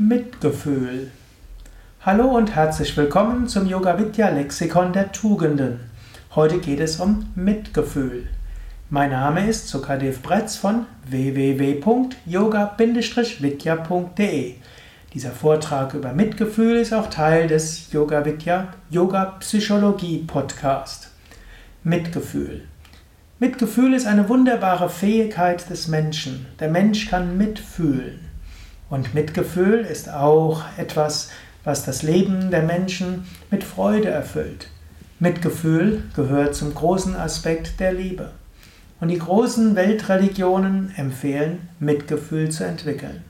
Mitgefühl. Hallo und herzlich willkommen zum Yoga Vidya Lexikon der Tugenden. Heute geht es um Mitgefühl. Mein Name ist Sukadev Bretz von www.yoga-vidya.de. Dieser Vortrag über Mitgefühl ist auch Teil des Yoga Vidya Yoga Psychologie Podcast. Mitgefühl. Mitgefühl ist eine wunderbare Fähigkeit des Menschen. Der Mensch kann mitfühlen. Und Mitgefühl ist auch etwas, was das Leben der Menschen mit Freude erfüllt. Mitgefühl gehört zum großen Aspekt der Liebe. Und die großen Weltreligionen empfehlen, Mitgefühl zu entwickeln.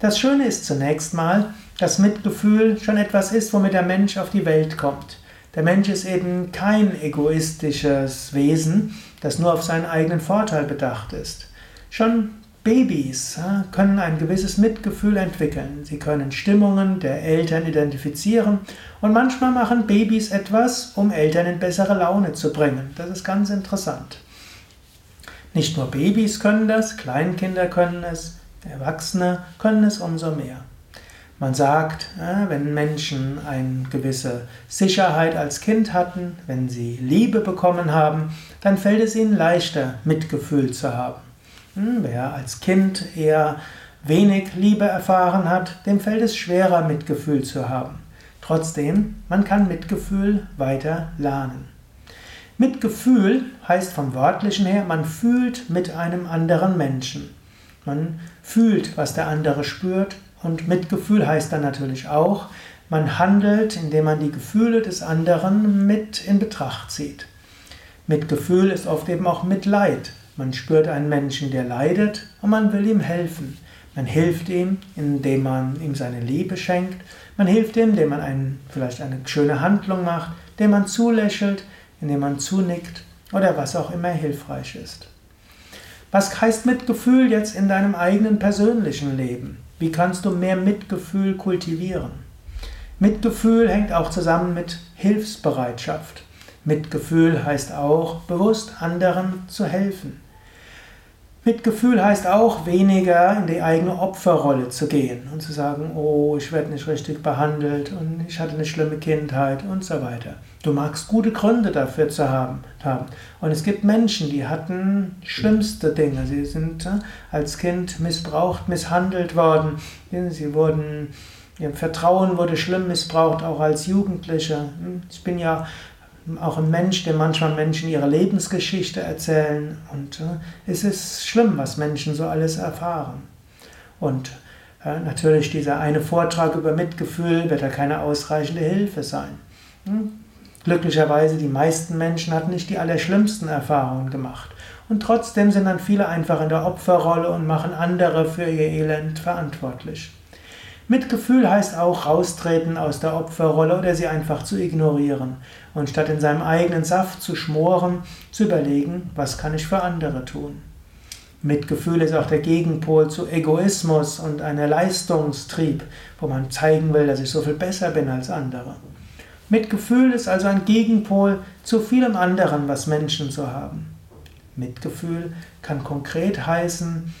Das Schöne ist zunächst mal, dass Mitgefühl schon etwas ist, womit der Mensch auf die Welt kommt. Der Mensch ist eben kein egoistisches Wesen, das nur auf seinen eigenen Vorteil bedacht ist. Schon Babys können ein gewisses Mitgefühl entwickeln. Sie können Stimmungen der Eltern identifizieren und manchmal machen Babys etwas, um Eltern in bessere Laune zu bringen. Das ist ganz interessant. Nicht nur Babys können das, Kleinkinder können es, Erwachsene können es umso mehr. Man sagt, wenn Menschen eine gewisse Sicherheit als Kind hatten, wenn sie Liebe bekommen haben, dann fällt es ihnen leichter, Mitgefühl zu haben. Wer als Kind eher wenig Liebe erfahren hat, dem fällt es schwerer, Mitgefühl zu haben. Trotzdem, man kann Mitgefühl weiter lernen. Mitgefühl heißt vom wörtlichen her, man fühlt mit einem anderen Menschen. Man fühlt, was der andere spürt und Mitgefühl heißt dann natürlich auch, man handelt, indem man die Gefühle des anderen mit in Betracht zieht. Mitgefühl ist oft eben auch Mitleid. Man spürt einen Menschen, der leidet und man will ihm helfen. Man hilft ihm, indem man ihm seine Liebe schenkt. Man hilft ihm, indem man einen, vielleicht eine schöne Handlung macht, indem man zulächelt, indem man zunickt oder was auch immer hilfreich ist. Was heißt Mitgefühl jetzt in deinem eigenen persönlichen Leben? Wie kannst du mehr Mitgefühl kultivieren? Mitgefühl hängt auch zusammen mit Hilfsbereitschaft. Mitgefühl heißt auch, bewusst anderen zu helfen. Mitgefühl heißt auch, weniger in die eigene Opferrolle zu gehen und zu sagen, oh, ich werde nicht richtig behandelt und ich hatte eine schlimme Kindheit und so weiter. Du magst gute Gründe dafür zu haben. Und es gibt Menschen, die hatten schlimmste Dinge. Sie sind äh, als Kind missbraucht, misshandelt worden. Sie wurden, ihr Vertrauen wurde schlimm missbraucht, auch als Jugendliche. Hm, ich bin ja auch ein Mensch, dem manchmal Menschen ihre Lebensgeschichte erzählen. Und äh, es ist schlimm, was Menschen so alles erfahren. Und äh, natürlich dieser eine Vortrag über Mitgefühl wird da keine ausreichende Hilfe sein. Hm? Glücklicherweise, die meisten Menschen hatten nicht die allerschlimmsten Erfahrungen gemacht. Und trotzdem sind dann viele einfach in der Opferrolle und machen andere für ihr Elend verantwortlich. Mitgefühl heißt auch raustreten aus der Opferrolle oder sie einfach zu ignorieren und statt in seinem eigenen Saft zu schmoren, zu überlegen, was kann ich für andere tun. Mitgefühl ist auch der Gegenpol zu Egoismus und einer Leistungstrieb, wo man zeigen will, dass ich so viel besser bin als andere. Mitgefühl ist also ein Gegenpol zu vielem anderen, was Menschen so haben. Mitgefühl kann konkret heißen,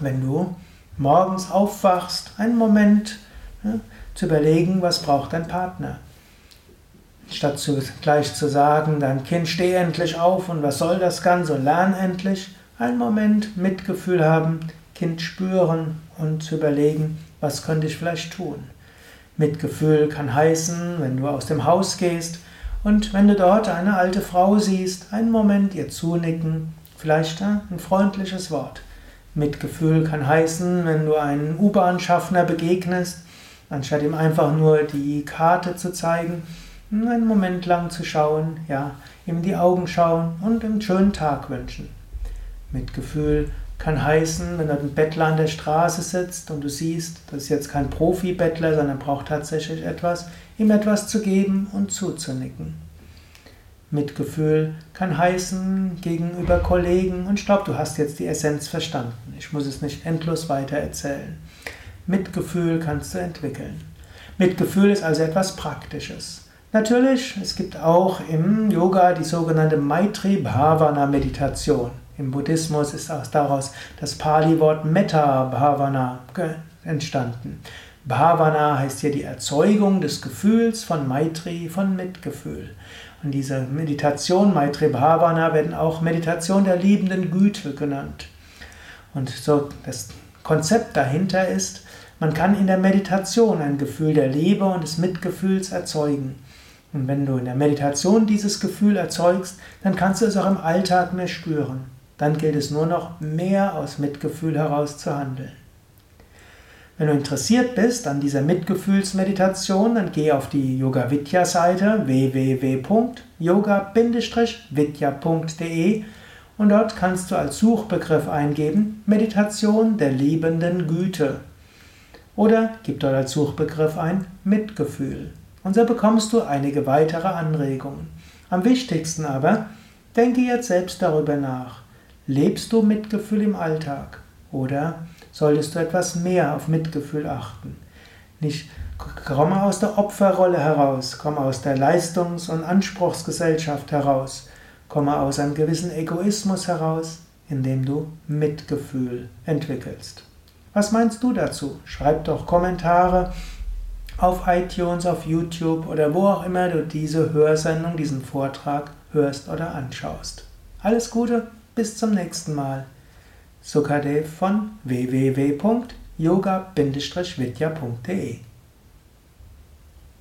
wenn du morgens aufwachst, einen Moment ja, zu überlegen, was braucht dein Partner. Statt zu, gleich zu sagen, dein Kind steh endlich auf und was soll das Ganze und lern endlich, einen Moment Mitgefühl haben, Kind spüren und zu überlegen, was könnte ich vielleicht tun. Mitgefühl kann heißen, wenn du aus dem Haus gehst und wenn du dort eine alte Frau siehst, einen Moment ihr zunicken, vielleicht ein freundliches Wort. Mitgefühl kann heißen, wenn du einen U-Bahn-Schaffner begegnest, anstatt ihm einfach nur die Karte zu zeigen, einen Moment lang zu schauen, ja, ihm in die Augen schauen und einen schönen Tag wünschen. Mitgefühl kann heißen, wenn dort ein Bettler an der Straße sitzt und du siehst, das ist jetzt kein Profi-Bettler, sondern braucht tatsächlich etwas, ihm etwas zu geben und zuzunicken. Mitgefühl kann heißen gegenüber Kollegen, und glaube, du hast jetzt die Essenz verstanden. Ich muss es nicht endlos weiter erzählen. Mitgefühl kannst du entwickeln. Mitgefühl ist also etwas Praktisches. Natürlich, es gibt auch im Yoga die sogenannte Maitri Bhavana Meditation. Im Buddhismus ist auch daraus das Pali-Wort Metta Bhavana entstanden. Bhavana heißt hier die Erzeugung des Gefühls von Maitri, von Mitgefühl. Und diese Meditation, Maitri Bhavana, werden auch Meditation der liebenden Güte genannt. Und so das Konzept dahinter ist, man kann in der Meditation ein Gefühl der Liebe und des Mitgefühls erzeugen. Und wenn du in der Meditation dieses Gefühl erzeugst, dann kannst du es auch im Alltag mehr spüren. Dann gilt es nur noch mehr aus Mitgefühl heraus zu handeln. Wenn du interessiert bist an dieser Mitgefühlsmeditation, dann geh auf die Yoga Vidya Seite www.yoga-vidya.de und dort kannst du als Suchbegriff eingeben Meditation der liebenden Güte. Oder gib dort als Suchbegriff ein Mitgefühl. Und so bekommst du einige weitere Anregungen. Am wichtigsten aber, denke jetzt selbst darüber nach. Lebst du Mitgefühl im Alltag? Oder solltest du etwas mehr auf Mitgefühl achten? Nicht komme aus der Opferrolle heraus, komme aus der Leistungs- und Anspruchsgesellschaft heraus, komme aus einem gewissen Egoismus heraus, indem du Mitgefühl entwickelst. Was meinst du dazu? Schreib doch Kommentare auf iTunes, auf YouTube oder wo auch immer du diese Hörsendung, diesen Vortrag hörst oder anschaust. Alles Gute, bis zum nächsten Mal. Sukadev von www.yoga-vidya.de